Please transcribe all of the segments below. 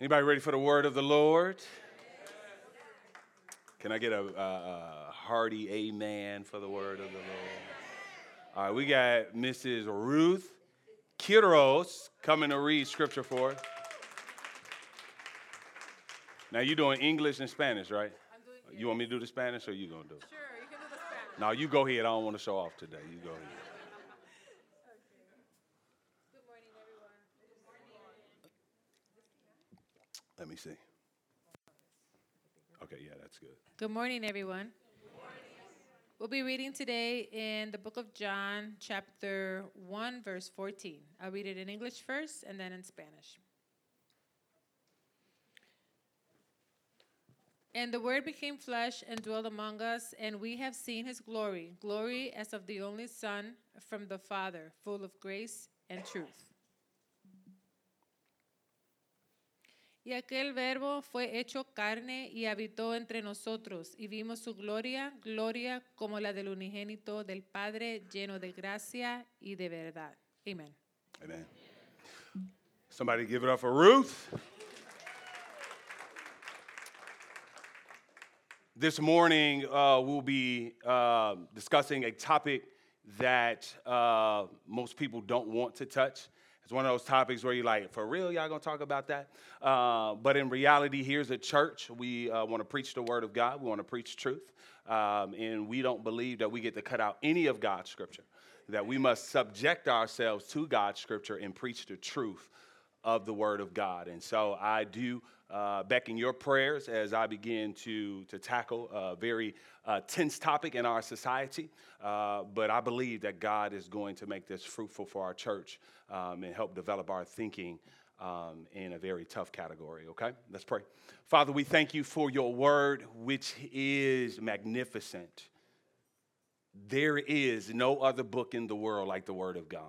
Anybody ready for the word of the Lord? Can I get a, a, a hearty amen for the word of the Lord? All right, we got Mrs. Ruth Quiroz coming to read scripture for us. Now you're doing English and Spanish, right? I'm doing You want me to do the Spanish or you gonna do it? Sure, you can do the Spanish. No, you go ahead. I don't want to show off today. You go ahead. Good morning, everyone. Let me see. Okay, yeah, that's good. Good morning, everyone. We'll be reading today in the book of John, chapter 1, verse 14. I'll read it in English first and then in Spanish. And the Word became flesh and dwelt among us, and we have seen his glory glory as of the only Son from the Father, full of grace and truth. Y aquel verbo fue hecho carne y habitó entre nosotros, y vimos su gloria, gloria como la del unigénito del Padre, lleno de gracia y de verdad. Amen. Amen. Somebody give it up for Ruth. This morning, uh, we'll be uh, discussing a topic that uh, most people don't want to touch. It's one of those topics where you're like, for real, y'all gonna talk about that? Uh, but in reality, here's a church. We uh, wanna preach the word of God, we wanna preach truth. Um, and we don't believe that we get to cut out any of God's scripture, that we must subject ourselves to God's scripture and preach the truth of the Word of God. And so I do uh, beckon your prayers as I begin to, to tackle a very uh, tense topic in our society. Uh, but I believe that God is going to make this fruitful for our church um, and help develop our thinking um, in a very tough category, okay? Let's pray. Father, we thank you for your word, which is magnificent. There is no other book in the world like the Word of God.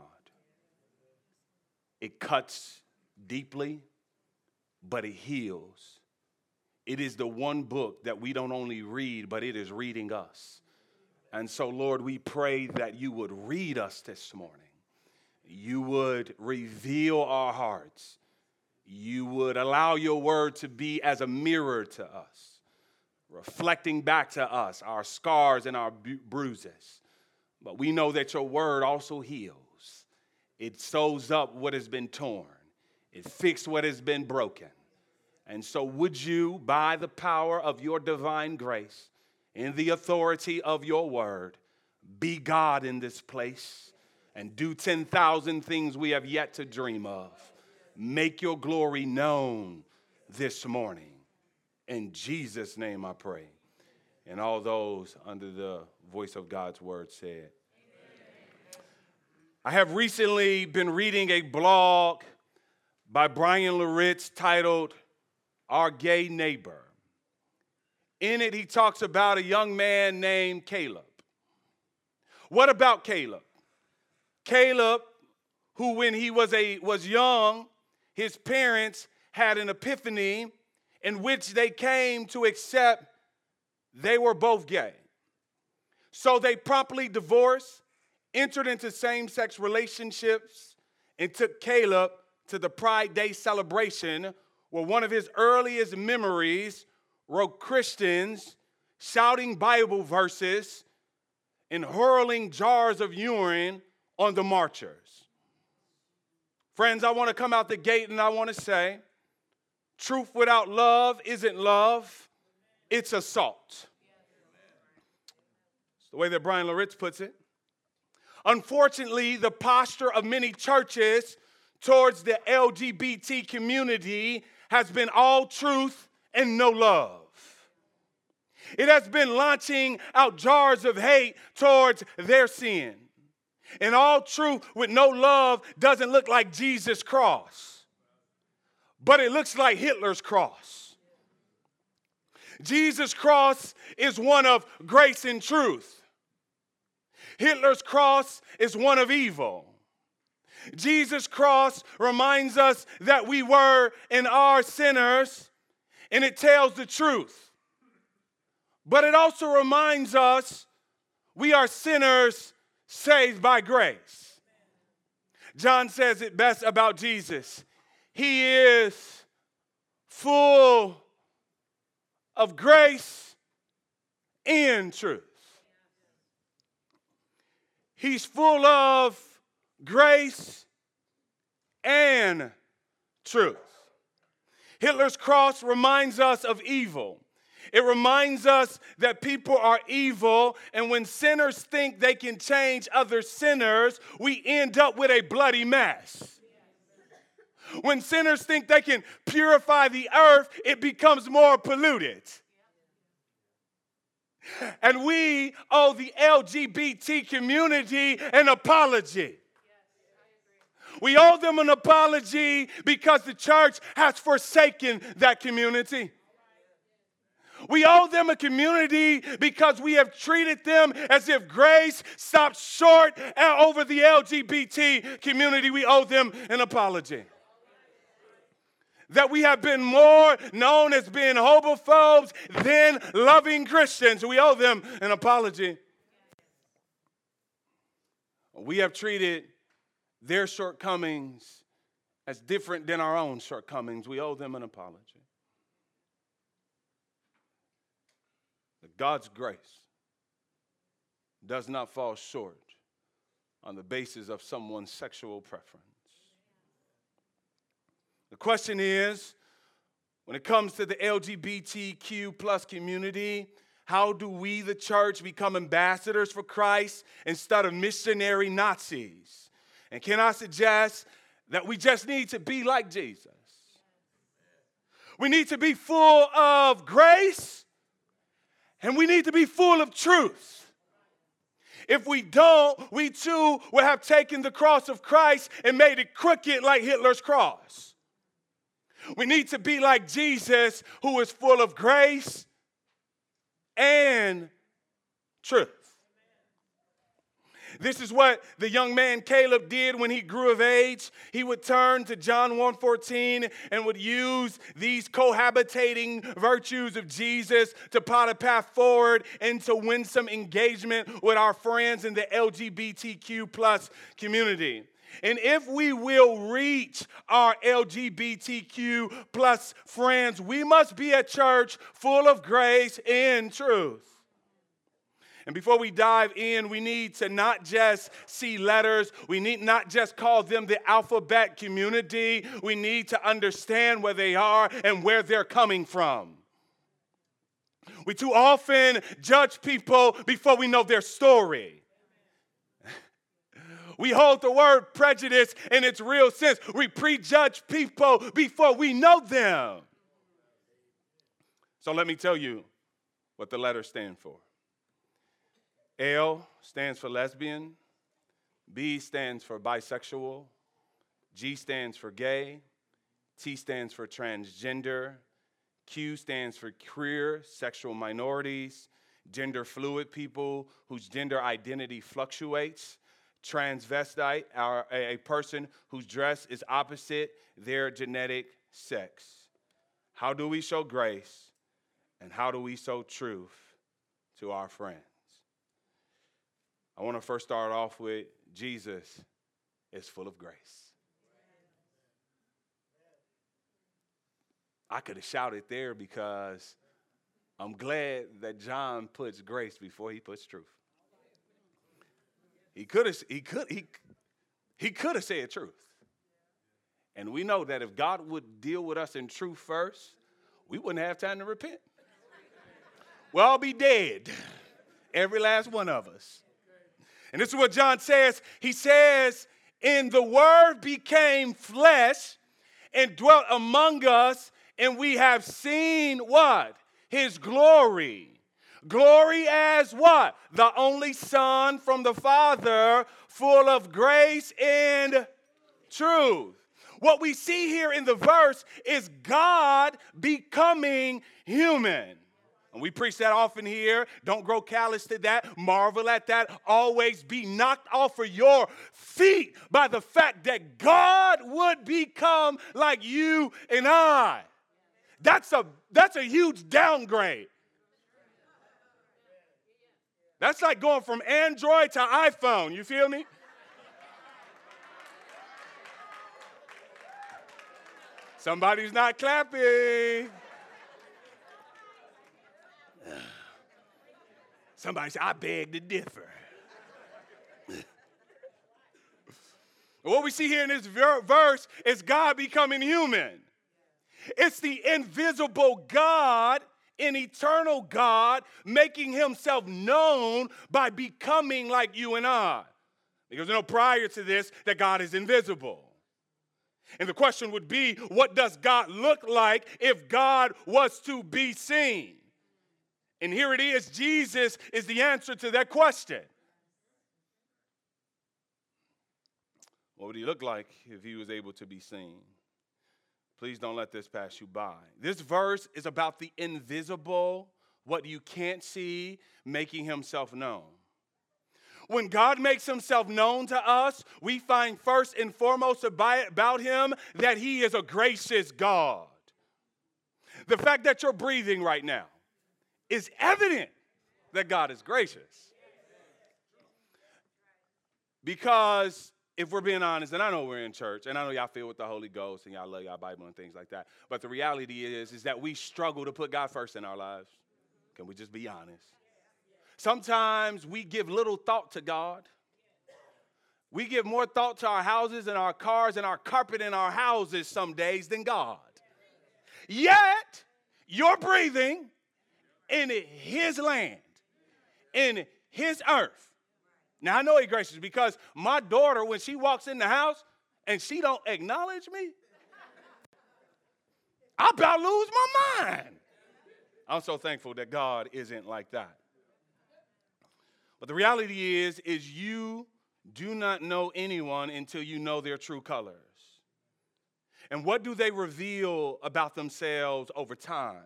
It cuts deeply, but it heals. It is the one book that we don't only read, but it is reading us. And so, Lord, we pray that you would read us this morning. You would reveal our hearts. You would allow your word to be as a mirror to us, reflecting back to us our scars and our bu- bruises. But we know that your word also heals, it sews up what has been torn. It fixed what has been broken. And so, would you, by the power of your divine grace, in the authority of your word, be God in this place and do 10,000 things we have yet to dream of? Make your glory known this morning. In Jesus' name I pray. And all those under the voice of God's word said, I have recently been reading a blog by Bryan Loritts titled Our Gay Neighbor. In it, he talks about a young man named Caleb. What about Caleb? Caleb, who when he was, a, was young, his parents had an epiphany in which they came to accept they were both gay. So they promptly divorced, entered into same sex relationships, and took Caleb to the Pride Day celebration, where one of his earliest memories wrote Christians shouting Bible verses and hurling jars of urine on the marchers. Friends, I want to come out the gate and I want to say truth without love isn't love, it's assault. It's the way that Bryan Loritts puts it. Unfortunately, the posture of many churches towards the LGBT community has been all truth and no love. It has been launching out jars of hate towards their sin. And all truth with no love doesn't look like Jesus' cross, but it looks like Hitler's cross. Jesus' cross is one of grace and truth. Hitler's cross is one of evil. Jesus' cross reminds us that we were and are sinners, and it tells the truth. But it also reminds us we are sinners saved by grace. John says it best about Jesus He is full of grace and truth. He's full of grace and truth. Hitler's cross reminds us of evil. It reminds us that people are evil, and when sinners think they can change other sinners, we end up with a bloody mess. When sinners think they can purify the earth, it becomes more polluted. And we owe the LGBT community an apology. We owe them an apology because the church has forsaken that community. We owe them a community because we have treated them as if grace stopped short over the LGBT community. We owe them an apology. That we have been more known as being homophobes than loving Christians. We owe them an apology. We have treated their shortcomings as different than our own shortcomings. We owe them an apology. God's grace does not fall short on the basis of someone's sexual preference. The question is when it comes to the LGBTQ plus community, how do we, the church, become ambassadors for Christ instead of missionary Nazis? And can I suggest that we just need to be like Jesus? We need to be full of grace and we need to be full of truth. If we don't, we too will have taken the cross of Christ and made it crooked like Hitler's cross. We need to be like Jesus, who is full of grace and truth. This is what the young man Caleb did when he grew of age. He would turn to John 1:14 and would use these cohabitating virtues of Jesus to plot a path forward and to win some engagement with our friends in the LGBTQ plus community. And if we will reach our LGBTQ plus friends, we must be a church full of grace and truth. And before we dive in, we need to not just see letters, we need not just call them the alphabet community, we need to understand where they are and where they're coming from. We too often judge people before we know their story. We hold the word prejudice in its real sense. We prejudge people before we know them. So let me tell you what the letters stand for. L stands for lesbian, B stands for bisexual, G stands for gay, T stands for transgender, Q stands for queer, sexual minorities, gender fluid people whose gender identity fluctuates, transvestite, are a person whose dress is opposite their genetic sex. How do we show grace and how do we show truth to our friends? I want to first start off with Jesus is full of grace. I could have shouted there because I'm glad that John puts grace before he puts truth. He could have he could he, he could have said truth. And we know that if God would deal with us in truth first, we wouldn't have time to repent. We'll all be dead. Every last one of us. And this is what John says. He says, And the Word became flesh and dwelt among us, and we have seen what? His glory. Glory as what? The only Son from the Father, full of grace and truth. What we see here in the verse is God becoming human. And we preach that often here. Don't grow callous to that. Marvel at that. Always be knocked off of your feet by the fact that God would become like you and I. That's a, that's a huge downgrade. That's like going from Android to iPhone. You feel me? Somebody's not clapping. Somebody said, I beg to differ. what we see here in this ver- verse is God becoming human. It's the invisible God, an eternal God, making himself known by becoming like you and I. Because you know, prior to this, that God is invisible. And the question would be what does God look like if God was to be seen? And here it is Jesus is the answer to that question. What would he look like if he was able to be seen? Please don't let this pass you by. This verse is about the invisible, what you can't see, making himself known. When God makes himself known to us, we find first and foremost about him that he is a gracious God. The fact that you're breathing right now, is evident that God is gracious. Because if we're being honest, and I know we're in church, and I know y'all feel with the Holy Ghost and y'all love y'all Bible and things like that, but the reality is, is that we struggle to put God first in our lives. Can we just be honest? Sometimes we give little thought to God. We give more thought to our houses and our cars and our carpet in our houses some days than God. Yet, you're breathing, in his land, in his earth. Now I know he gracious because my daughter, when she walks in the house and she don't acknowledge me, I about lose my mind. I'm so thankful that God isn't like that. But the reality is, is you do not know anyone until you know their true colors. And what do they reveal about themselves over time?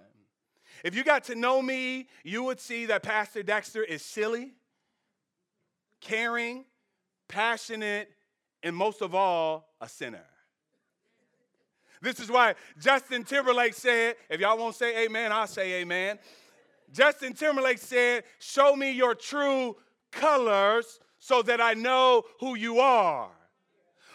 If you got to know me, you would see that Pastor Dexter is silly, caring, passionate, and most of all, a sinner. This is why Justin Timberlake said, if y'all won't say amen, I'll say amen. Justin Timberlake said, Show me your true colors so that I know who you are.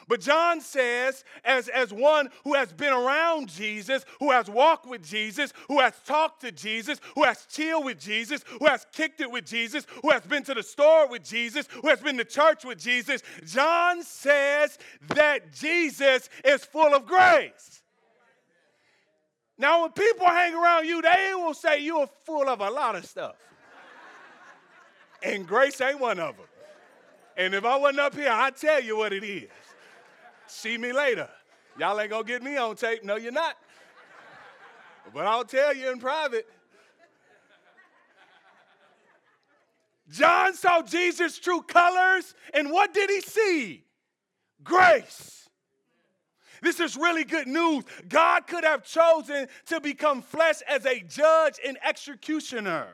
But John says, as, as one who has been around Jesus, who has walked with Jesus, who has talked to Jesus, who has chilled with Jesus, who has kicked it with Jesus, who has been to the store with Jesus, who has been to church with Jesus, John says that Jesus is full of grace. Now, when people hang around you, they will say you're full of a lot of stuff. And grace ain't one of them. And if I wasn't up here, I'd tell you what it is. See me later. Y'all ain't gonna get me on tape. No, you're not. But I'll tell you in private. John saw Jesus' true colors, and what did he see? Grace. This is really good news. God could have chosen to become flesh as a judge and executioner.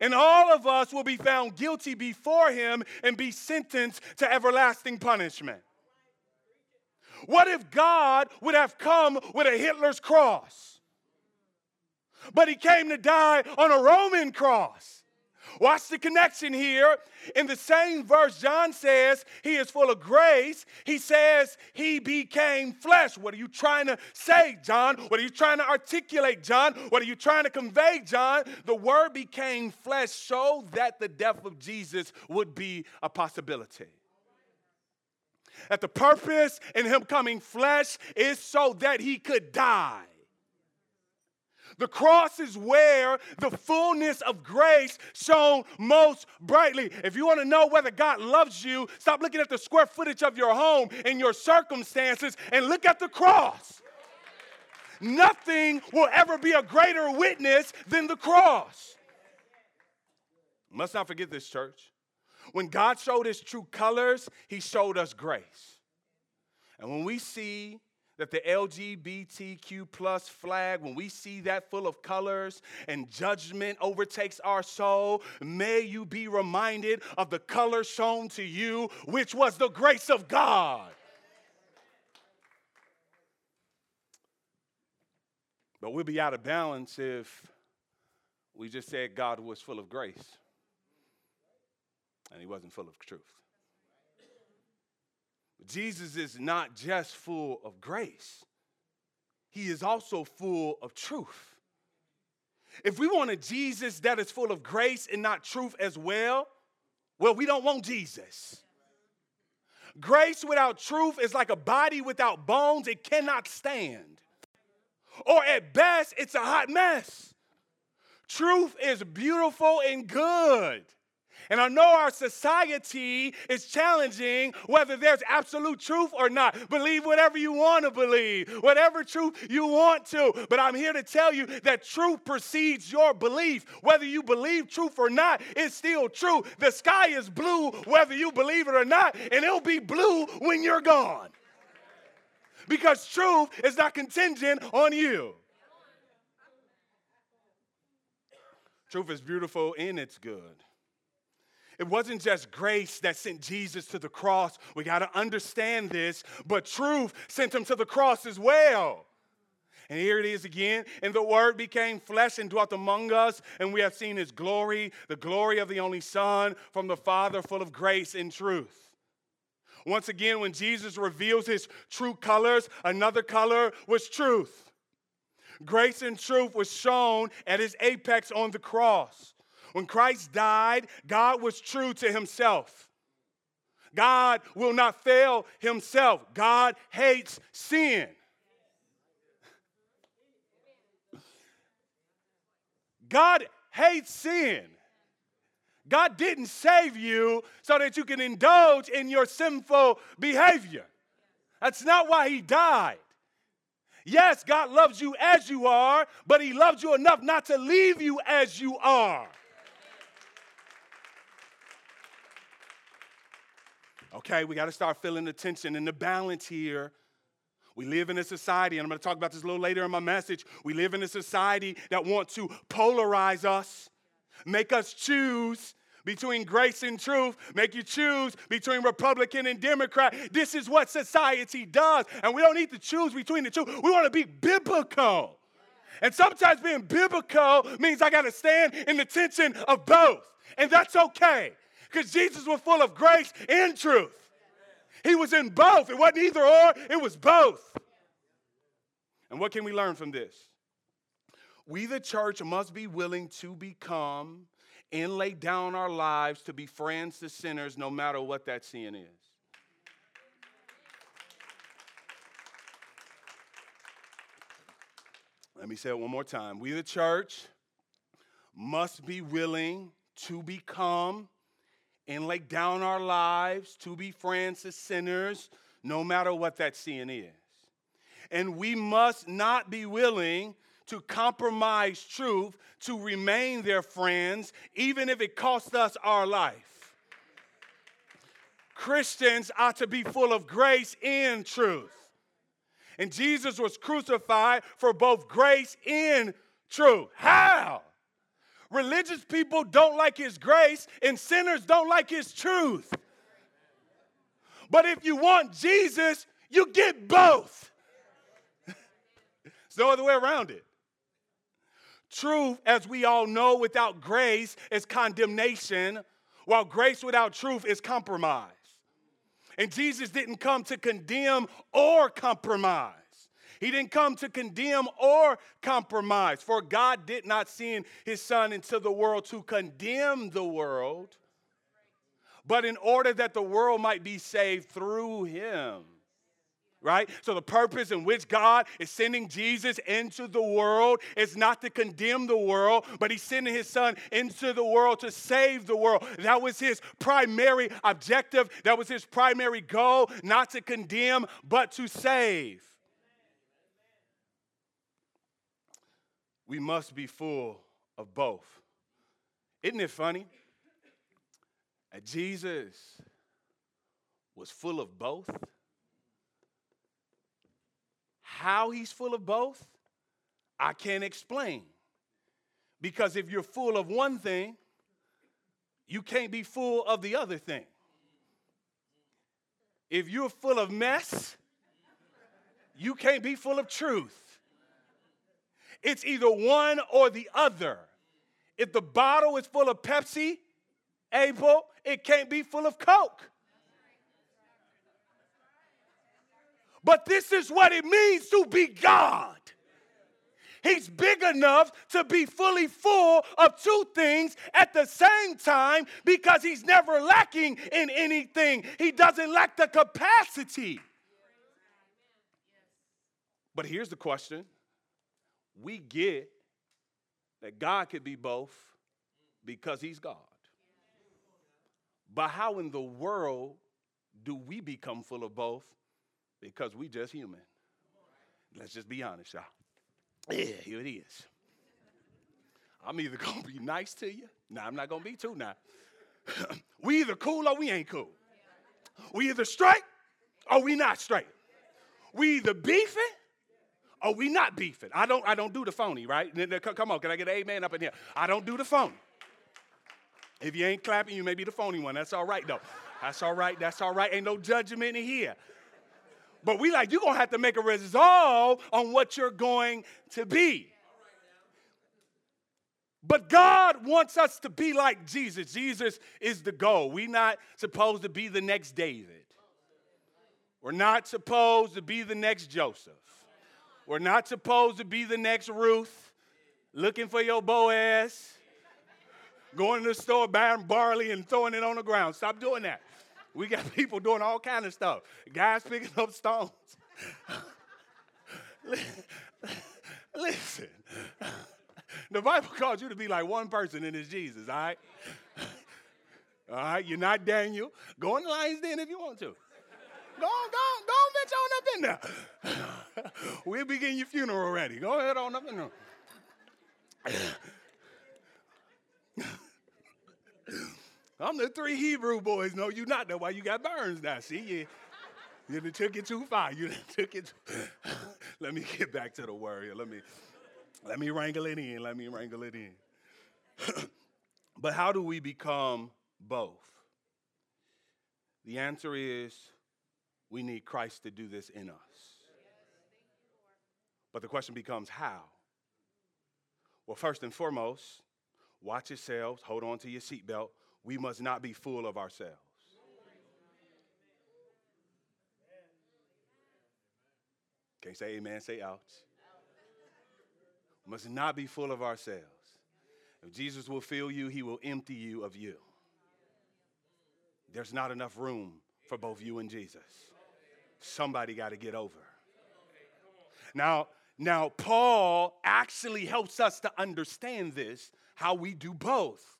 And all of us will be found guilty before him and be sentenced to everlasting punishment. What if God would have come with a Hitler's cross? But he came to die on a Roman cross. Watch the connection here. In the same verse, John says he is full of grace. He says he became flesh. What are you trying to say, John? What are you trying to articulate, John? What are you trying to convey, John? The word became flesh so that the death of Jesus would be a possibility. That the purpose in him coming flesh is so that he could die. The cross is where the fullness of grace shone most brightly. If you want to know whether God loves you, stop looking at the square footage of your home and your circumstances and look at the cross. Nothing will ever be a greater witness than the cross. Must not forget this, church. When God showed his true colors, he showed us grace. And when we see that the LGBTQ plus flag, when we see that full of colors and judgment overtakes our soul, may you be reminded of the color shown to you, which was the grace of God. But we'll be out of balance if we just said God was full of grace and he wasn't full of truth. Jesus is not just full of grace, he is also full of truth. If we want a Jesus that is full of grace and not truth as well, well, we don't want Jesus. Grace without truth is like a body without bones, it cannot stand. Or at best, it's a hot mess. Truth is beautiful and good. And I know our society is challenging whether there's absolute truth or not. Believe whatever you want to believe, whatever truth you want to. But I'm here to tell you that truth precedes your belief. Whether you believe truth or not, it's still true. The sky is blue whether you believe it or not, and it'll be blue when you're gone. Because truth is not contingent on you. Truth is beautiful and it's good. It wasn't just grace that sent Jesus to the cross. We got to understand this, but truth sent him to the cross as well. And here it is again. And the Word became flesh and dwelt among us, and we have seen His glory, the glory of the only Son from the Father, full of grace and truth. Once again, when Jesus reveals His true colors, another color was truth. Grace and truth was shown at His apex on the cross. When Christ died, God was true to himself. God will not fail himself. God hates sin. God hates sin. God didn't save you so that you can indulge in your sinful behavior. That's not why He died. Yes, God loves you as you are, but He loves you enough not to leave you as you are. Okay, we got to start feeling the tension and the balance here. We live in a society, and I'm going to talk about this a little later in my message. We live in a society that wants to polarize us, make us choose between grace and truth, make you choose between Republican and Democrat. This is what society does, and we don't need to choose between the two. We want to be biblical. And sometimes being biblical means I got to stand in the tension of both, and that's okay because Jesus was full of grace and truth. He was in both. It wasn't either or, it was both. And what can we learn from this? We, the church, must be willing to become and lay down our lives to be friends to sinners, no matter what that sin is. Let me say it one more time. We, the church, must be willing to become and lay down our lives to be friends to sinners, no matter what that sin is. And we must not be willing to compromise truth to remain their friends, even if it costs us our life. Christians ought to be full of grace and truth. And Jesus was crucified for both grace and truth. How? Religious people don't like his grace, and sinners don't like his truth. But if you want Jesus, you get both. There's no other way around it. Truth, as we all know, without grace is condemnation, while grace without truth is compromise. And Jesus didn't come to condemn or compromise. He didn't come to condemn or compromise, for God did not send his son into the world to condemn the world, but in order that the world might be saved through him. Right? So, the purpose in which God is sending Jesus into the world is not to condemn the world, but He's sending His Son into the world to save the world. That was His primary objective. That was His primary goal, not to condemn, but to save. We must be full of both. Isn't it funny? That Jesus was full of both. How he's full of both, I can't explain. Because if you're full of one thing, you can't be full of the other thing. If you're full of mess, you can't be full of truth. It's either one or the other. If the bottle is full of Pepsi, Abel, it can't be full of Coke. But this is what it means to be God. He's big enough to be fully full of two things at the same time because he's never lacking in anything. He doesn't lack the capacity. But here's the question we get that God could be both because he's God. But how in the world do we become full of both? Because we just human. Let's just be honest, y'all. Yeah, here it is. I'm either gonna be nice to you. Nah, I'm not gonna be too now. we either cool or we ain't cool. We either straight or we not straight. We either beefing or we not beefing. I don't I don't do the phony, right? Come on, can I get an amen up in here? I don't do the phony. If you ain't clapping, you may be the phony one. That's all right though. That's all right. That's all right. Ain't no judgment in here. But we like, you're going to have to make a resolve on what you're going to be. But God wants us to be like Jesus. Jesus is the goal. We're not supposed to be the next David. We're not supposed to be the next Joseph. We're not supposed to be the next Ruth looking for your Boaz, going to the store buying barley and throwing it on the ground. Stop doing that. We got people doing all kind of stuff. Guys picking up stones. Listen, the Bible calls you to be like one person, and it's Jesus, all right? All right, you're not Daniel. Go in the lion's den if you want to. Go on, go on, go on, bitch on up in there. we'll begin your funeral already. Go ahead on up in there. I'm the three Hebrew boys. No, you not. That's why you got burns now. See, you, you took it too far. You took it. Too... let me get back to the warrior. Let me, let me wrangle it in. Let me wrangle it in. but how do we become both? The answer is we need Christ to do this in us. But the question becomes how? Well, first and foremost, watch yourselves, hold on to your seatbelt we must not be full of ourselves. Can't say amen, say ouch. Must not be full of ourselves. If Jesus will fill you, he will empty you of you. There's not enough room for both you and Jesus. Somebody got to get over. Now, now Paul actually helps us to understand this, how we do both.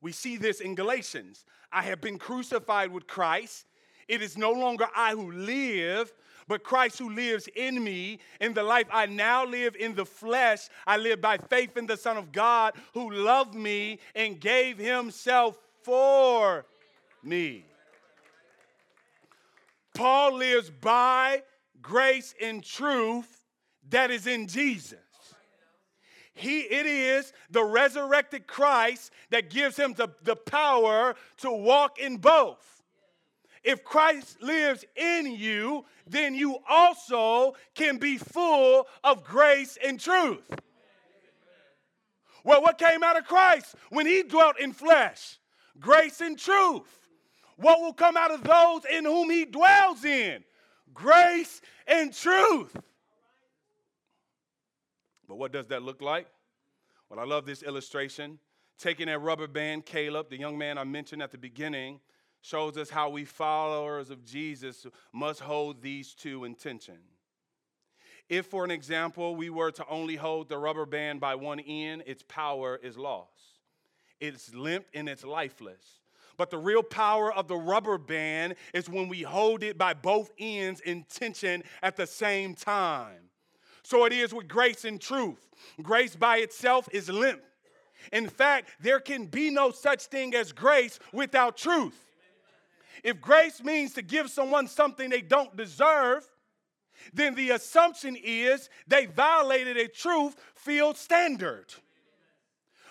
We see this in Galatians. I have been crucified with Christ. It is no longer I who live, but Christ who lives in me. In the life I now live in the flesh, I live by faith in the Son of God who loved me and gave himself for me. Paul lives by grace and truth that is in Jesus. He, it is the resurrected Christ that gives him the, the power to walk in both. If Christ lives in you, then you also can be full of grace and truth. Well, what came out of Christ when he dwelt in flesh? Grace and truth. What will come out of those in whom he dwells in? Grace and truth. But what does that look like? Well, I love this illustration. Taking that rubber band, Caleb, the young man I mentioned at the beginning, shows us how we followers of Jesus must hold these two in tension. If, for an example, we were to only hold the rubber band by one end, its power is lost. It's limp and it's lifeless. But the real power of the rubber band is when we hold it by both ends in tension at the same time. So it is with grace and truth. Grace by itself is limp. In fact, there can be no such thing as grace without truth. If grace means to give someone something they don't deserve, then the assumption is they violated a truth field standard.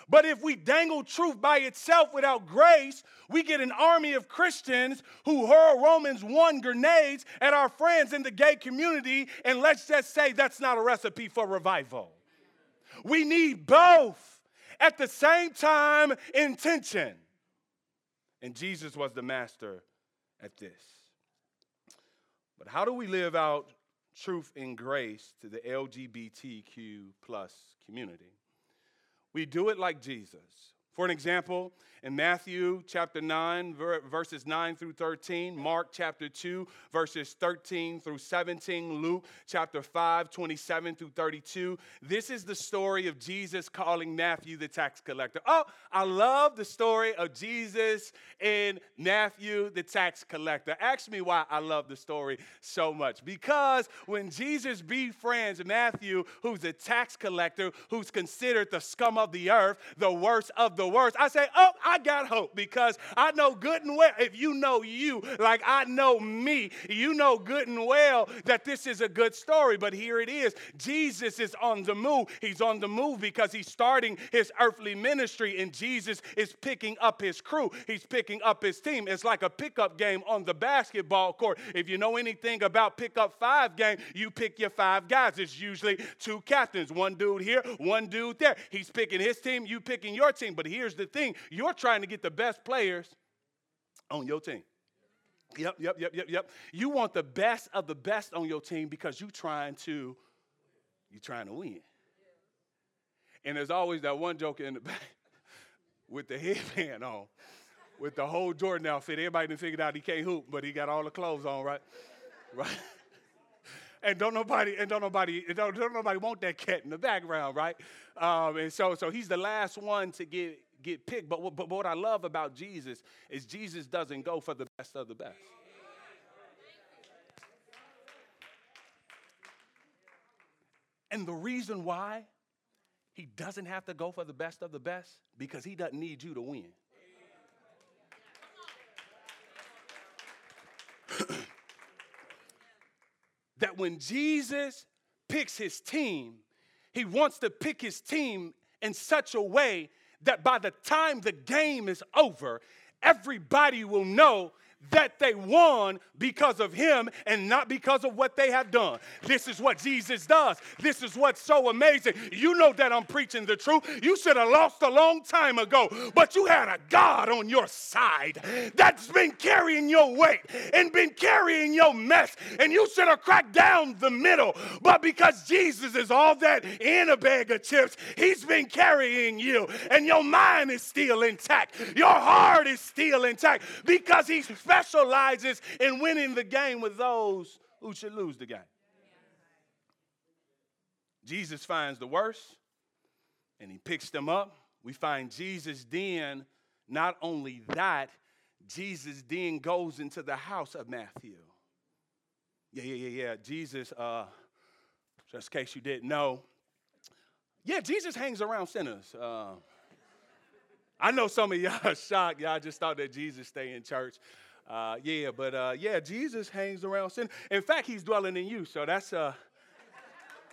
But if we dangle truth by itself without grace, we get an army of Christians who hurl Romans 1 grenades at our friends in the gay community, and let's just say that's not a recipe for revival. We need both at the same time intention. And Jesus was the master at this. But how do we live out truth and grace to the LGBTQ plus community. We do it like Jesus. For an example, in Matthew chapter 9, verses 9 through 13, Mark chapter 2, verses 13 through 17, Luke chapter 5, 27 through 32. This is the story of Jesus calling Matthew the tax collector. Oh, I love the story of Jesus and Matthew the tax collector. Ask me why I love the story so much. Because when Jesus befriends Matthew, who's a tax collector, who's considered the scum of the earth, the worst of the worst, I say, oh, I got hope because I know good and well, if you know you like I know me, you know good and well that this is a good story. But here it is Jesus is on the move. He's on the move because he's starting his earthly ministry, and Jesus is picking up his crew. He's picking up his team. It's like a pickup game on the basketball court. If you know anything about pickup five game, you pick your five guys. It's usually two captains, one dude here, one dude there. He's picking his team, you picking your team. But here's the thing you're trying to get the best players on your team. Yep, yep, yep, yep, yep. You want the best of the best on your team because you're trying to, you're trying to win. And there's always that one joker in the back with the headband on, with the whole Jordan outfit. Everybody done figured out he can't hoop, but he got all the clothes on, right? Right. and don't nobody and don't nobody don't, don't nobody want that cat in the background, right? Um, and so so he's the last one to get get picked. But, but, but what I love about Jesus is Jesus doesn't go for the best of the best. And the reason why he doesn't have to go for the best of the best because he doesn't need you to win. that when Jesus picks his team, he wants to pick his team in such a way that by the time the game is over, everybody will know that they won because of him and not because of what they have done. This is what Jesus does. This is what's so amazing. You know that I'm preaching the truth. You should have lost a long time ago, but you had a God on your side that's been carrying your weight and been carrying your mess, and you should have cracked down the middle. But because Jesus is all that in a bag of chips, he's been carrying you, and your mind is still intact. Your heart is still intact because he's specializes in winning the game with those who should lose the game. Jesus finds the worst and he picks them up. We find Jesus then, not only that, Jesus then goes into the house of Matthew. Yeah, yeah, yeah, yeah. Jesus, uh, just in case you didn't know, yeah, Jesus hangs around sinners. Uh, I know some of y'all are shocked. Y'all just thought that Jesus stay in church. Uh, yeah, but uh, yeah, Jesus hangs around sin. In fact, he's dwelling in you. So that's uh,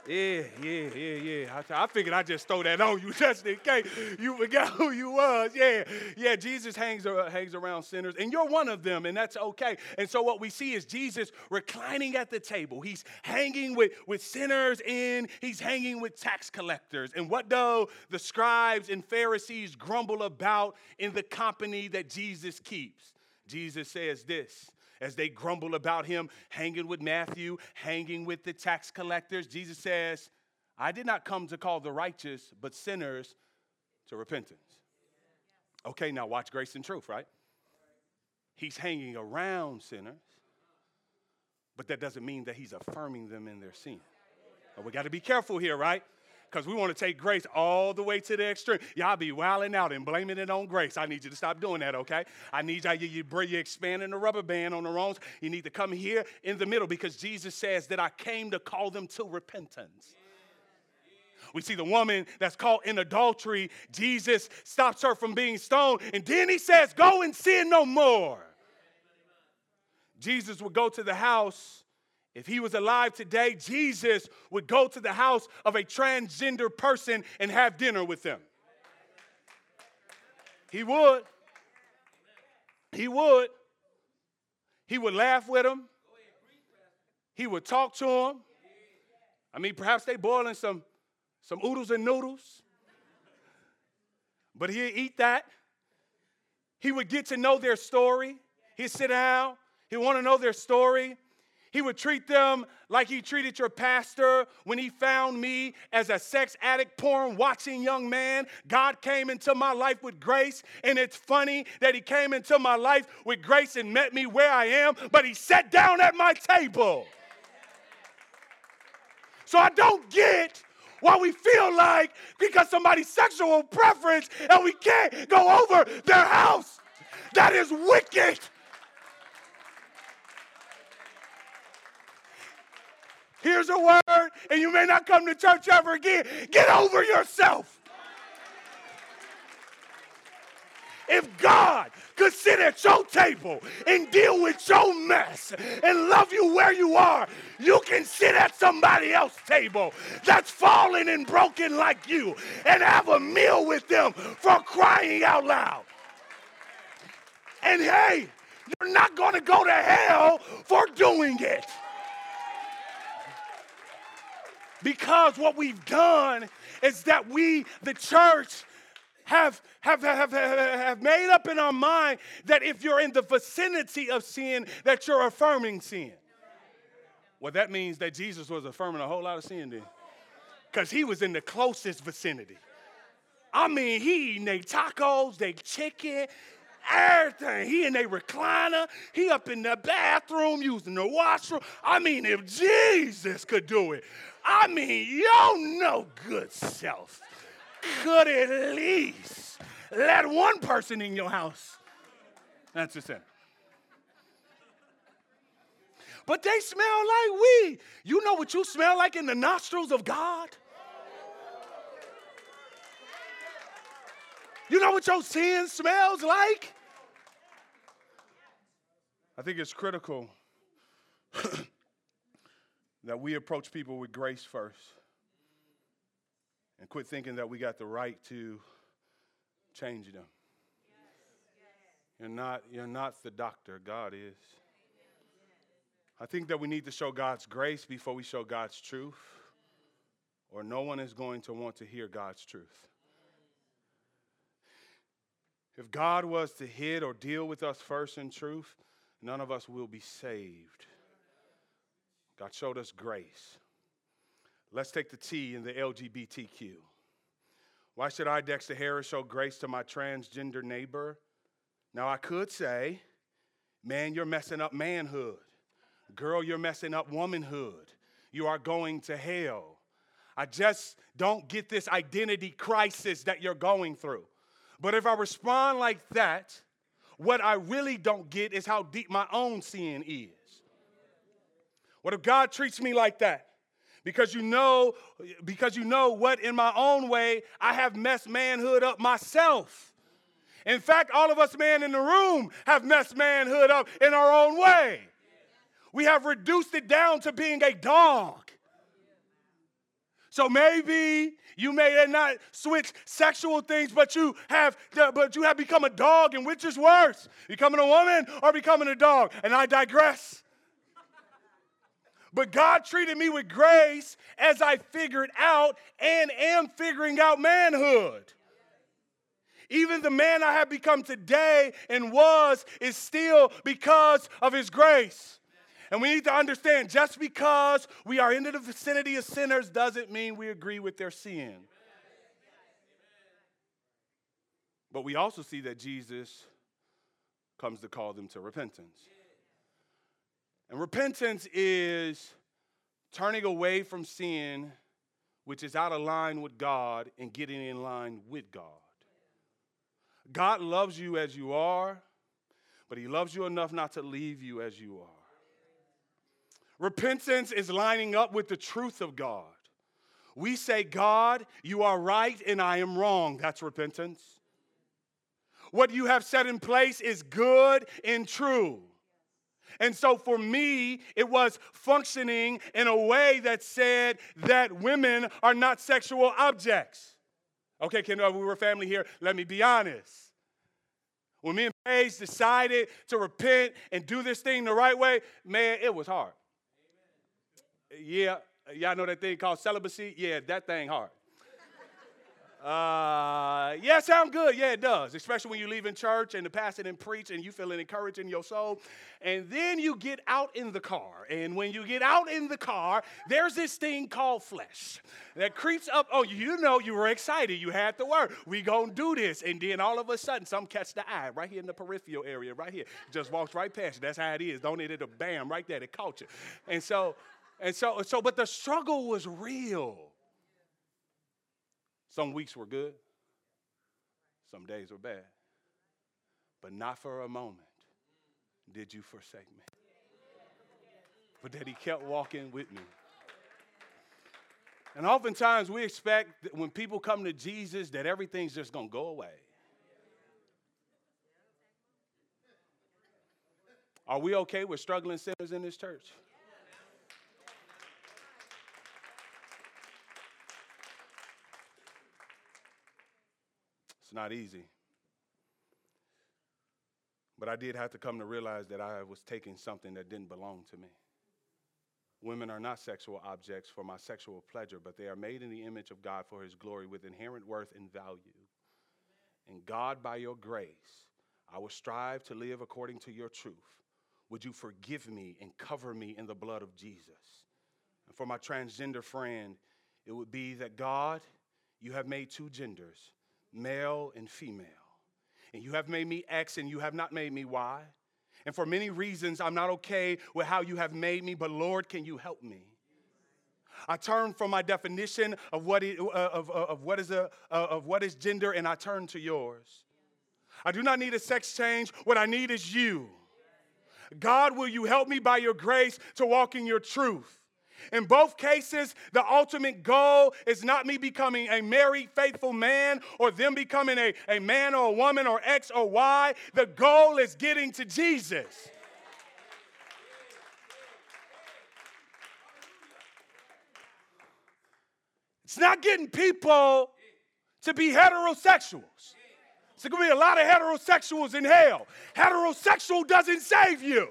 yeah, yeah, yeah, yeah. I, I figured I'd just throw that on you just in case you forgot who you was. Yeah, yeah. Jesus hangs uh, hangs around sinners, and you're one of them, and that's okay. And so what we see is Jesus reclining at the table. He's hanging with with sinners, and he's hanging with tax collectors. And what do the scribes and Pharisees grumble about in the company that Jesus keeps? Jesus says this as they grumble about him hanging with Matthew, hanging with the tax collectors. Jesus says, I did not come to call the righteous, but sinners to repentance. Okay, now watch grace and truth, right? He's hanging around sinners, but that doesn't mean that he's affirming them in their sin. we got to be careful here, right? Because we want to take grace all the way to the extreme. Y'all be wilding out and blaming it on grace. I need you to stop doing that, okay? I need you, you, you're expanding the rubber band on the wrongs. You need to come here in the middle because Jesus says that I came to call them to repentance. We see the woman that's caught in adultery. Jesus stops her from being stoned, and then he says, Go and sin no more. Jesus would go to the house if he was alive today, Jesus would go to the house of a transgender person and have dinner with them. He would. He would. He would laugh with them. He would talk to them. I mean, perhaps they boiling some, some oodles and noodles. But he'd eat that. He would get to know their story. He'd sit down. He'd want to know their story. He would treat them like he treated your pastor when he found me as a sex addict, porn watching young man. God came into my life with grace, and it's funny that he came into my life with grace and met me where I am, but he sat down at my table. So I don't get why we feel like because somebody's sexual preference and we can't go over their house. That is wicked. Here's a word, and you may not come to church ever again. Get over yourself. If God could sit at your table and deal with your mess and love you where you are, you can sit at somebody else's table that's fallen and broken like you and have a meal with them for crying out loud. And hey, you're not going to go to hell for doing it. Because what we've done is that we, the church, have, have, have, have, made up in our mind that if you're in the vicinity of sin, that you're affirming sin. Well, that means that Jesus was affirming a whole lot of sin then. Because he was in the closest vicinity. I mean, he eating they tacos, they chicken, everything. He in a recliner. He up in the bathroom using the washroom. I mean, if Jesus could do it, I mean, your no good self could at least let one person in your house. That's the sin. But they smell like weed. You know what you smell like in the nostrils of God? You know what your sin smells like? I think it's critical that we approach people with grace first and quit thinking that we got the right to change them. You're not, you're not the doctor, God is. I think that we need to show God's grace before we show God's truth, or no one is going to want to hear God's truth. If God was to hit or deal with us first in truth, none of us will be saved. God showed us grace. Let's take the T in the LGBTQ. Why should I, Dexter Harris, show grace to my transgender neighbor? Now, I could say, man, you're messing up manhood. Girl, you're messing up womanhood. You are going to hell. I just don't get this identity crisis that you're going through. But if I respond like that, what I really don't get is how deep my own sin is. What if God treats me like that? Because you know, because you know what in my own way I have messed manhood up myself. In fact, all of us men in the room have messed manhood up in our own way. We have reduced it down to being a dog. So maybe you may not switch sexual things, but you have but you have become a dog, and which is worse, becoming a woman or becoming a dog? And I digress. But God treated me with grace as I figured out and am figuring out manhood. Even the man I have become today and was is still because of his grace. And we need to understand just because we are in the vicinity of sinners doesn't mean we agree with their sin. But we also see that Jesus comes to call them to repentance. And repentance is turning away from sin, which is out of line with God, and getting in line with God. God loves you as you are, but He loves you enough not to leave you as you are. Repentance is lining up with the truth of God. We say, God, you are right and I am wrong. That's repentance. What you have set in place is good and true. And so for me, it was functioning in a way that said that women are not sexual objects. Okay, Ken, we were family here. Let me be honest. When me and Paige decided to repent and do this thing the right way, man, it was hard. Yeah, y'all know that thing called celibacy? Yeah, that thing hard. Uh, yeah, sound good. Yeah, it does. Especially when you leave in church and the pastor didn't preach and you feeling encouraged in your soul. And then you get out in the car. And when you get out in the car, there's this thing called flesh that creeps up. Oh, you know you were excited. You had the word. We gonna do this. And then all of a sudden, some catch the eye right here in the peripheral area, right here. Just walks right past you. That's how it is. Don't it? It'll bam right there. It caught you. And so, and so, so, but the struggle was real. Some weeks were good, some days were bad. But not for a moment did you forsake me. But that he kept walking with me. And oftentimes we expect that when people come to Jesus that everything's just going to go away. Are we okay with struggling sinners in this church? It's not easy. But I did have to come to realize that I was taking something that didn't belong to me. Women are not sexual objects for my sexual pleasure, but they are made in the image of God for his glory with inherent worth and value. And God, by your grace, I will strive to live according to your truth. Would you forgive me and cover me in the blood of Jesus? And for my transgender friend, it would be that God, you have made two genders male and female. And you have made me X and you have not made me Y. And for many reasons, I'm not okay with how you have made me, but Lord, can you help me? I turn from my definition of what, it, uh, of, uh, of, what is a, uh, of what is gender and I turn to yours. I do not need a sex change. What I need is you. God, will you help me by your grace to walk in your truth? In both cases, the ultimate goal is not me becoming a married, faithful man or them becoming a, a man or a woman or X or Y. The goal is getting to Jesus. It's not getting people to be heterosexuals. There's going to be a lot of heterosexuals in hell. Heterosexual doesn't save you.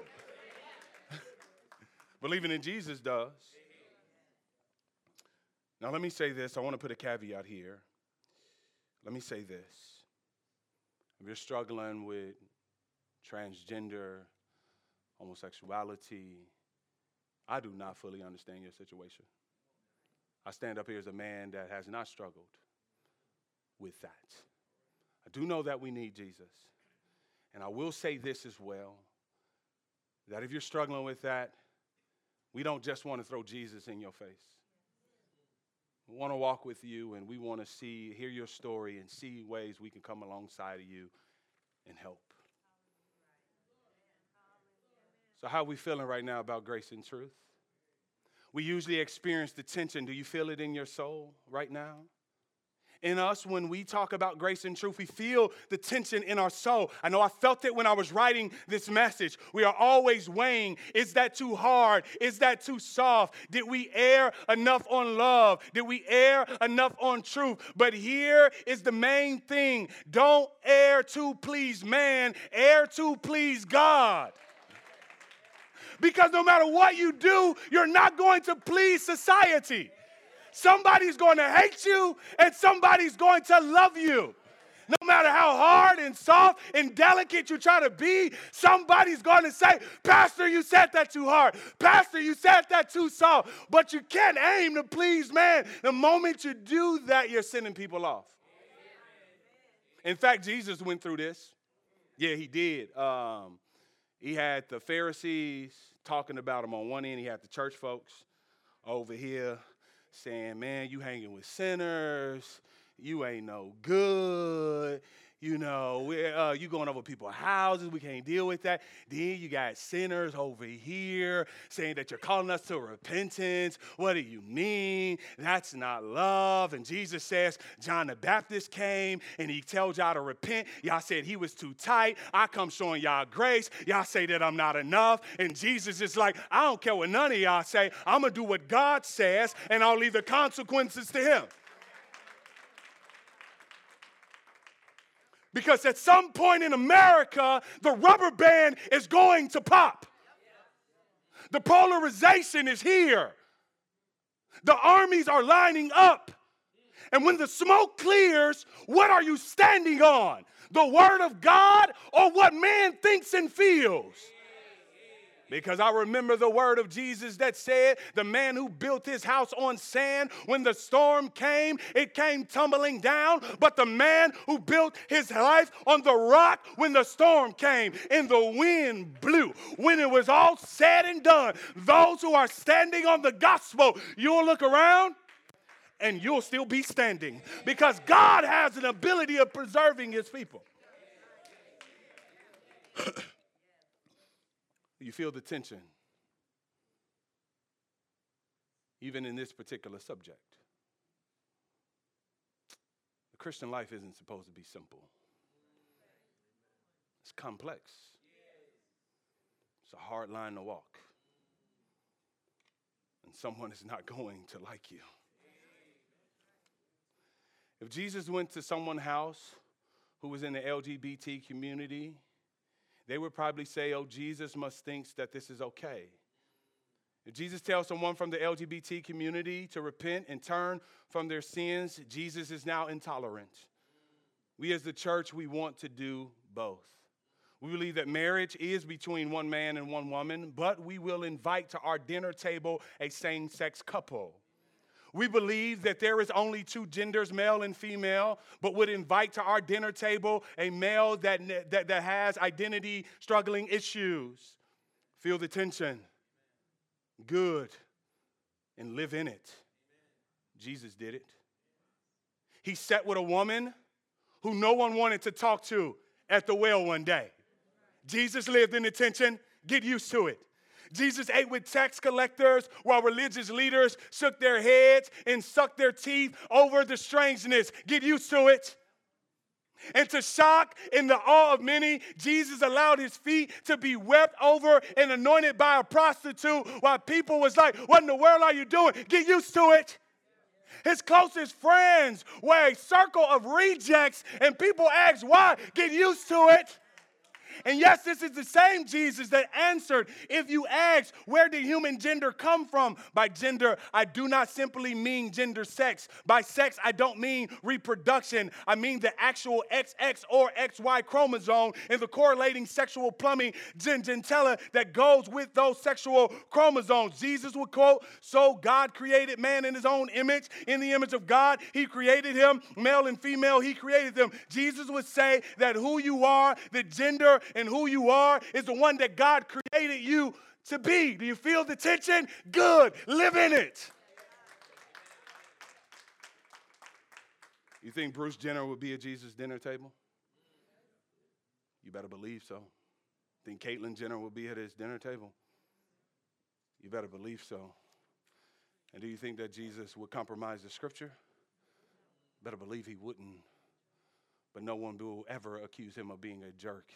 Believing in Jesus does. Now, let me say this. I want to put a caveat here. Let me say this. If you're struggling with transgender, homosexuality, I do not fully understand your situation. I stand up here as a man that has not struggled with that. I do know that we need Jesus. And I will say this as well that if you're struggling with that, we don't just want to throw Jesus in your face. We want to walk with you and we want to see, hear your story and see ways we can come alongside of you and help. So, how are we feeling right now about grace and truth? We usually experience the tension. Do you feel it in your soul right now? In us when we talk about grace and truth. We feel the tension in our soul. I know I felt it when I was writing this message. We are always weighing is that too hard? Is that too soft? Did we err enough on love? Did we err enough on truth? But here is the main thing don't err to please man, err to please God. Because no matter what you do, you're not going to please society. Somebody's going to hate you and somebody's going to love you. No matter how hard and soft and delicate you try to be, somebody's going to say, Pastor, you said that too hard. Pastor, you said that too soft. But you can't aim to please man. The moment you do that, you're sending people off. In fact, Jesus went through this. Yeah, he did. Um, he had the Pharisees talking about him on one end, he had the church folks over here saying, Man, you hanging with sinners, you ain't no good. You know, uh, you going over people's houses. We can't deal with that. Then you got sinners over here saying that you're calling us to repentance. What do you mean? That's not love. And Jesus says, John the Baptist came and he tells y'all to repent. Y'all said he was too tight. I come showing y'all grace. Y'all say that I'm not enough. And Jesus is like, I don't care what none of y'all say. I'm going to do what God says and I'll leave the consequences to him. Because at some point in America, the rubber band is going to pop. The polarization is here. The armies are lining up. And when the smoke clears, what are you standing on? The word of God or what man thinks and feels? Because I remember the word of Jesus that said, The man who built his house on sand, when the storm came, it came tumbling down. But the man who built his life on the rock, when the storm came and the wind blew, when it was all said and done, those who are standing on the gospel, you'll look around and you'll still be standing because God has an ability of preserving his people. You feel the tension, even in this particular subject. The Christian life isn't supposed to be simple, it's complex, it's a hard line to walk. And someone is not going to like you. If Jesus went to someone's house who was in the LGBT community, they would probably say, Oh, Jesus must think that this is okay. If Jesus tells someone from the LGBT community to repent and turn from their sins, Jesus is now intolerant. We as the church, we want to do both. We believe that marriage is between one man and one woman, but we will invite to our dinner table a same sex couple. We believe that there is only two genders, male and female, but would invite to our dinner table a male that, that, that has identity struggling issues. Feel the tension. Good. And live in it. Jesus did it. He sat with a woman who no one wanted to talk to at the well one day. Jesus lived in the tension. Get used to it. Jesus ate with tax collectors while religious leaders shook their heads and sucked their teeth over the strangeness. Get used to it. And to shock and the awe of many, Jesus allowed his feet to be wept over and anointed by a prostitute while people was like, What in the world are you doing? Get used to it. His closest friends were a circle of rejects, and people asked why. Get used to it. And yes, this is the same Jesus that answered if you ask, where did human gender come from? By gender, I do not simply mean gender sex. By sex, I don't mean reproduction. I mean the actual XX or XY chromosome and the correlating sexual plumbing genitella that goes with those sexual chromosomes. Jesus would quote, So God created man in his own image. In the image of God, he created him, male and female, he created them. Jesus would say that who you are, the gender and who you are is the one that God created you to be. Do you feel the tension? Good. Live in it. You think Bruce Jenner would be at Jesus' dinner table? You better believe so. Think Caitlyn Jenner will be at his dinner table? You better believe so. And do you think that Jesus would compromise the scripture? Better believe he wouldn't. But no one will ever accuse him of being a jerk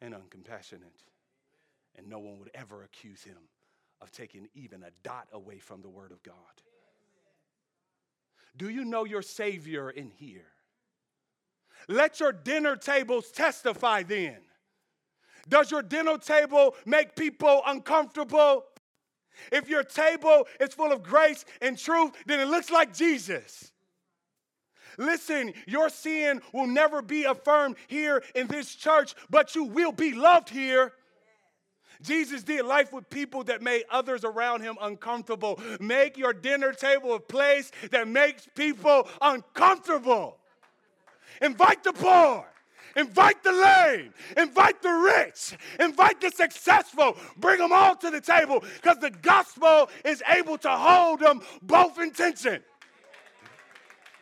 and uncompassionate. And no one would ever accuse him of taking even a dot away from the Word of God. Do you know your Savior in here? Let your dinner tables testify then. Does your dinner table make people uncomfortable? If your table is full of grace and truth, then it looks like Jesus. Listen, your sin will never be affirmed here in this church, but you will be loved here. Jesus did life with people that made others around him uncomfortable. Make your dinner table a place that makes people uncomfortable. Invite the poor. Invite the lame, invite the rich, invite the successful. Bring them all to the table because the gospel is able to hold them both in tension.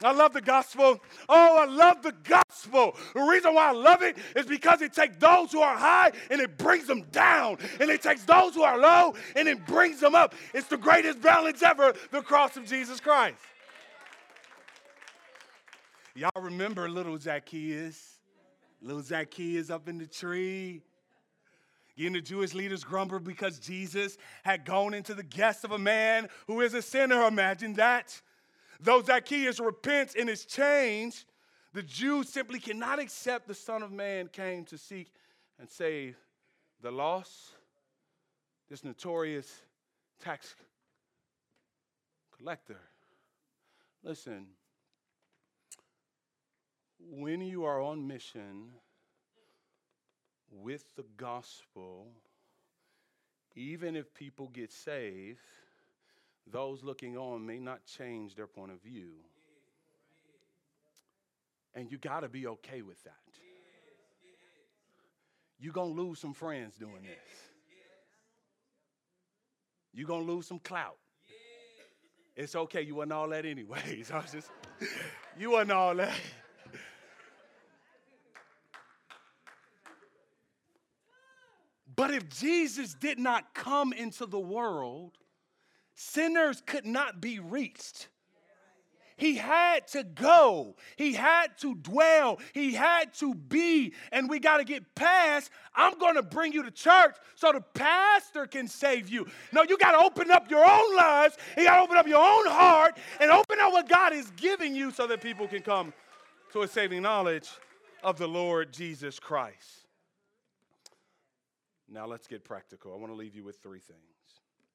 I love the gospel. Oh, I love the gospel. The reason why I love it is because it takes those who are high and it brings them down. And it takes those who are low and it brings them up. It's the greatest balance ever the cross of Jesus Christ. Y'all remember little Zacchaeus? Little Zacchaeus up in the tree. Again, the Jewish leaders grumbled because Jesus had gone into the guest of a man who is a sinner. Imagine that. Though Zacchaeus repents and is changed, the Jews simply cannot accept the Son of Man came to seek and save the lost, this notorious tax collector. Listen, when you are on mission with the gospel, even if people get saved, those looking on may not change their point of view. And you got to be okay with that. You're going to lose some friends doing this. You're going to lose some clout. It's okay. You wasn't all that anyways. I was just, you wasn't all that. But if Jesus did not come into the world, sinners could not be reached. He had to go. He had to dwell. He had to be. And we got to get past, I'm going to bring you to church so the pastor can save you. No, you got to open up your own lives. You got to open up your own heart and open up what God is giving you so that people can come to a saving knowledge of the Lord Jesus Christ. Now let's get practical. I want to leave you with three things.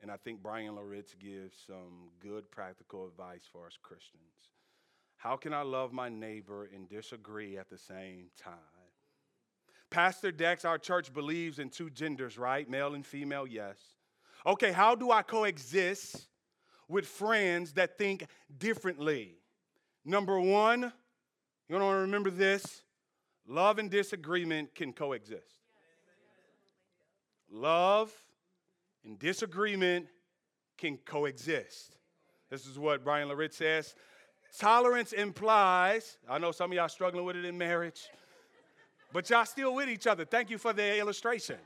And I think Bryan Loritts gives some good practical advice for us Christians. How can I love my neighbor and disagree at the same time? Pastor Dex, our church believes in two genders, right? Male and female, yes. Okay, how do I coexist with friends that think differently? Number one, you want to remember this love and disagreement can coexist. Love and disagreement can coexist. This is what Bryan Loritts says. Tolerance implies, I know some of y'all struggling with it in marriage, but y'all still with each other. Thank you for the illustration.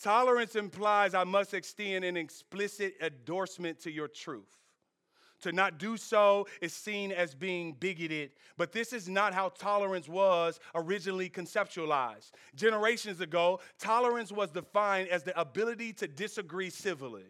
Tolerance implies I must extend an explicit endorsement to your truth. To not do so is seen as being bigoted, but this is not how tolerance was originally conceptualized. Generations ago, tolerance was defined as the ability to disagree civilly.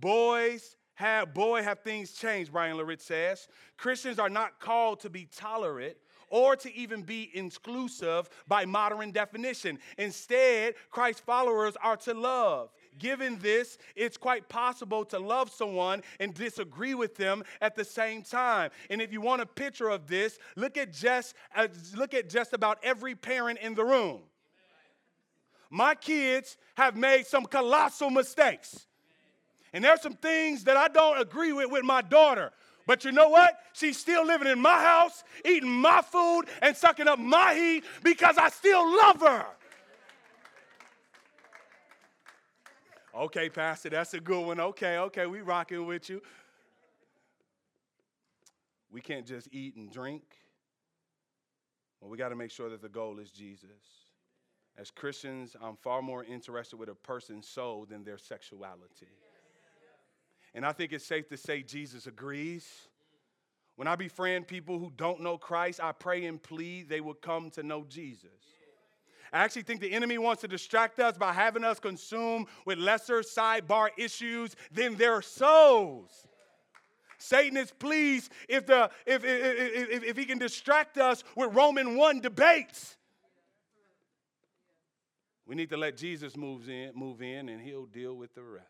Boys have boy have things changed, Bryan Loritts says. Christians are not called to be tolerant or to even be inclusive by modern definition. Instead, Christ's followers are to love. Given this, it's quite possible to love someone and disagree with them at the same time. And if you want a picture of this, look at just uh, look at just about every parent in the room. My kids have made some colossal mistakes. And there's some things that I don't agree with with my daughter. But you know what? She's still living in my house, eating my food, and sucking up my heat because I still love her. Okay, Pastor, that's a good one. Okay, okay, we rocking with you. We can't just eat and drink. Well, we got to make sure that the goal is Jesus. As Christians, I'm far more interested with a person's soul than their sexuality. And I think it's safe to say Jesus agrees. When I befriend people who don't know Christ, I pray and plead they will come to know Jesus. I actually think the enemy wants to distract us by having us consumed with lesser sidebar issues than their souls. Satan is pleased if, the, if, if, if, if he can distract us with Roman 1 debates. We need to let Jesus move in, move in and he'll deal with the rest.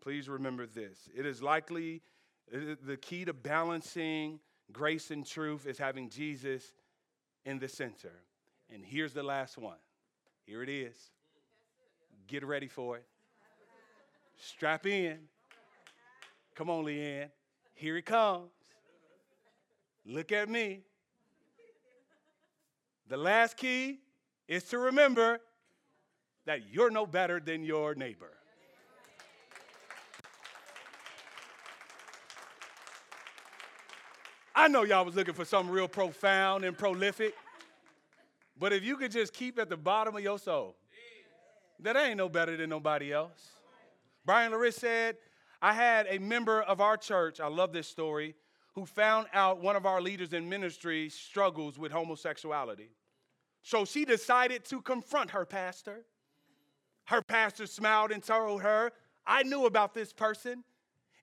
Please remember this. It is likely the key to balancing grace and truth is having Jesus in the center. And here's the last one. Here it is. Get ready for it. Strap in. Come on, Leanne. Here it comes. Look at me. The last key is to remember that you're no better than your neighbor. I know y'all was looking for something real profound and prolific. But if you could just keep at the bottom of your soul, that ain't no better than nobody else. Bryan Loritts said, I had a member of our church, I love this story, who found out one of our leaders in ministry struggles with homosexuality. So she decided to confront her pastor. Her pastor smiled and told her, I knew about this person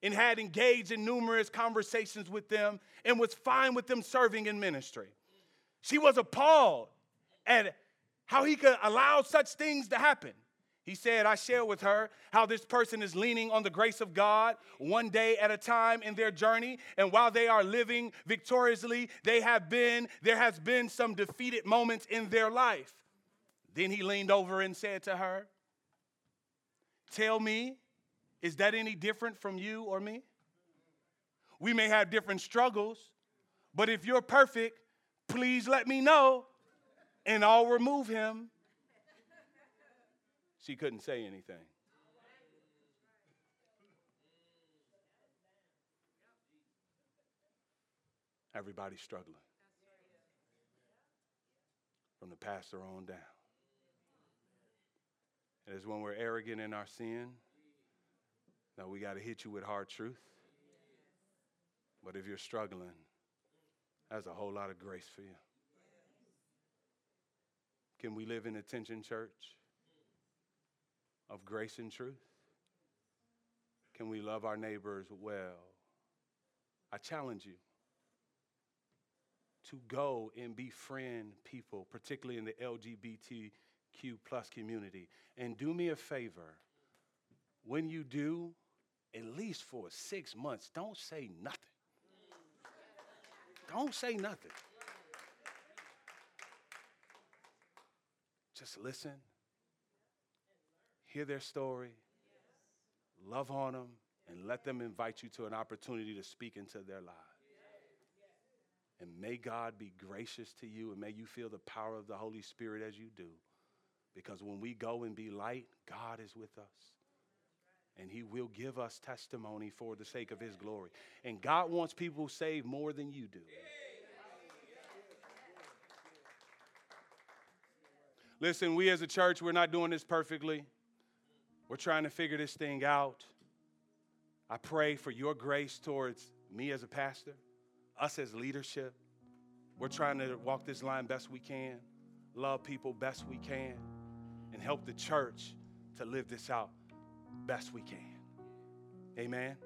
and had engaged in numerous conversations with them and was fine with them serving in ministry. She was appalled at how he could allow such things to happen. He said, I share with her how this person is leaning on the grace of God one day at a time in their journey. And while they are living victoriously, they have been, there has been some defeated moments in their life. Then he leaned over and said to her, Tell me, is that any different from you or me? We may have different struggles, but if you're perfect, please let me know and I'll remove him she couldn't say anything. Everybody's struggling. From the pastor on down. And it's when we're arrogant in our sin that we got to hit you with hard truth. But if you're struggling, that's a whole lot of grace for you. Can we live in attention, church? of grace and truth? Can we love our neighbors well? I challenge you to go and befriend people, particularly in the LGBTQ plus community. And do me a favor, when you do, at least for six months, don't say nothing. Don't say nothing. Just listen hear their story, love on them, and let them invite you to an opportunity to speak into their lives. And may God be gracious to you and may you feel the power of the Holy Spirit as you do. Because when we go and be light, God is with us. And He will give us testimony for the sake of His glory. And God wants people saved more than you do. Listen, we as a church, we're not doing this perfectly. We're trying to figure this thing out. I pray for your grace towards me as a pastor, us as leadership. We're trying to walk this line best we can, love people best we can, and help the church to live this out best we can. Amen.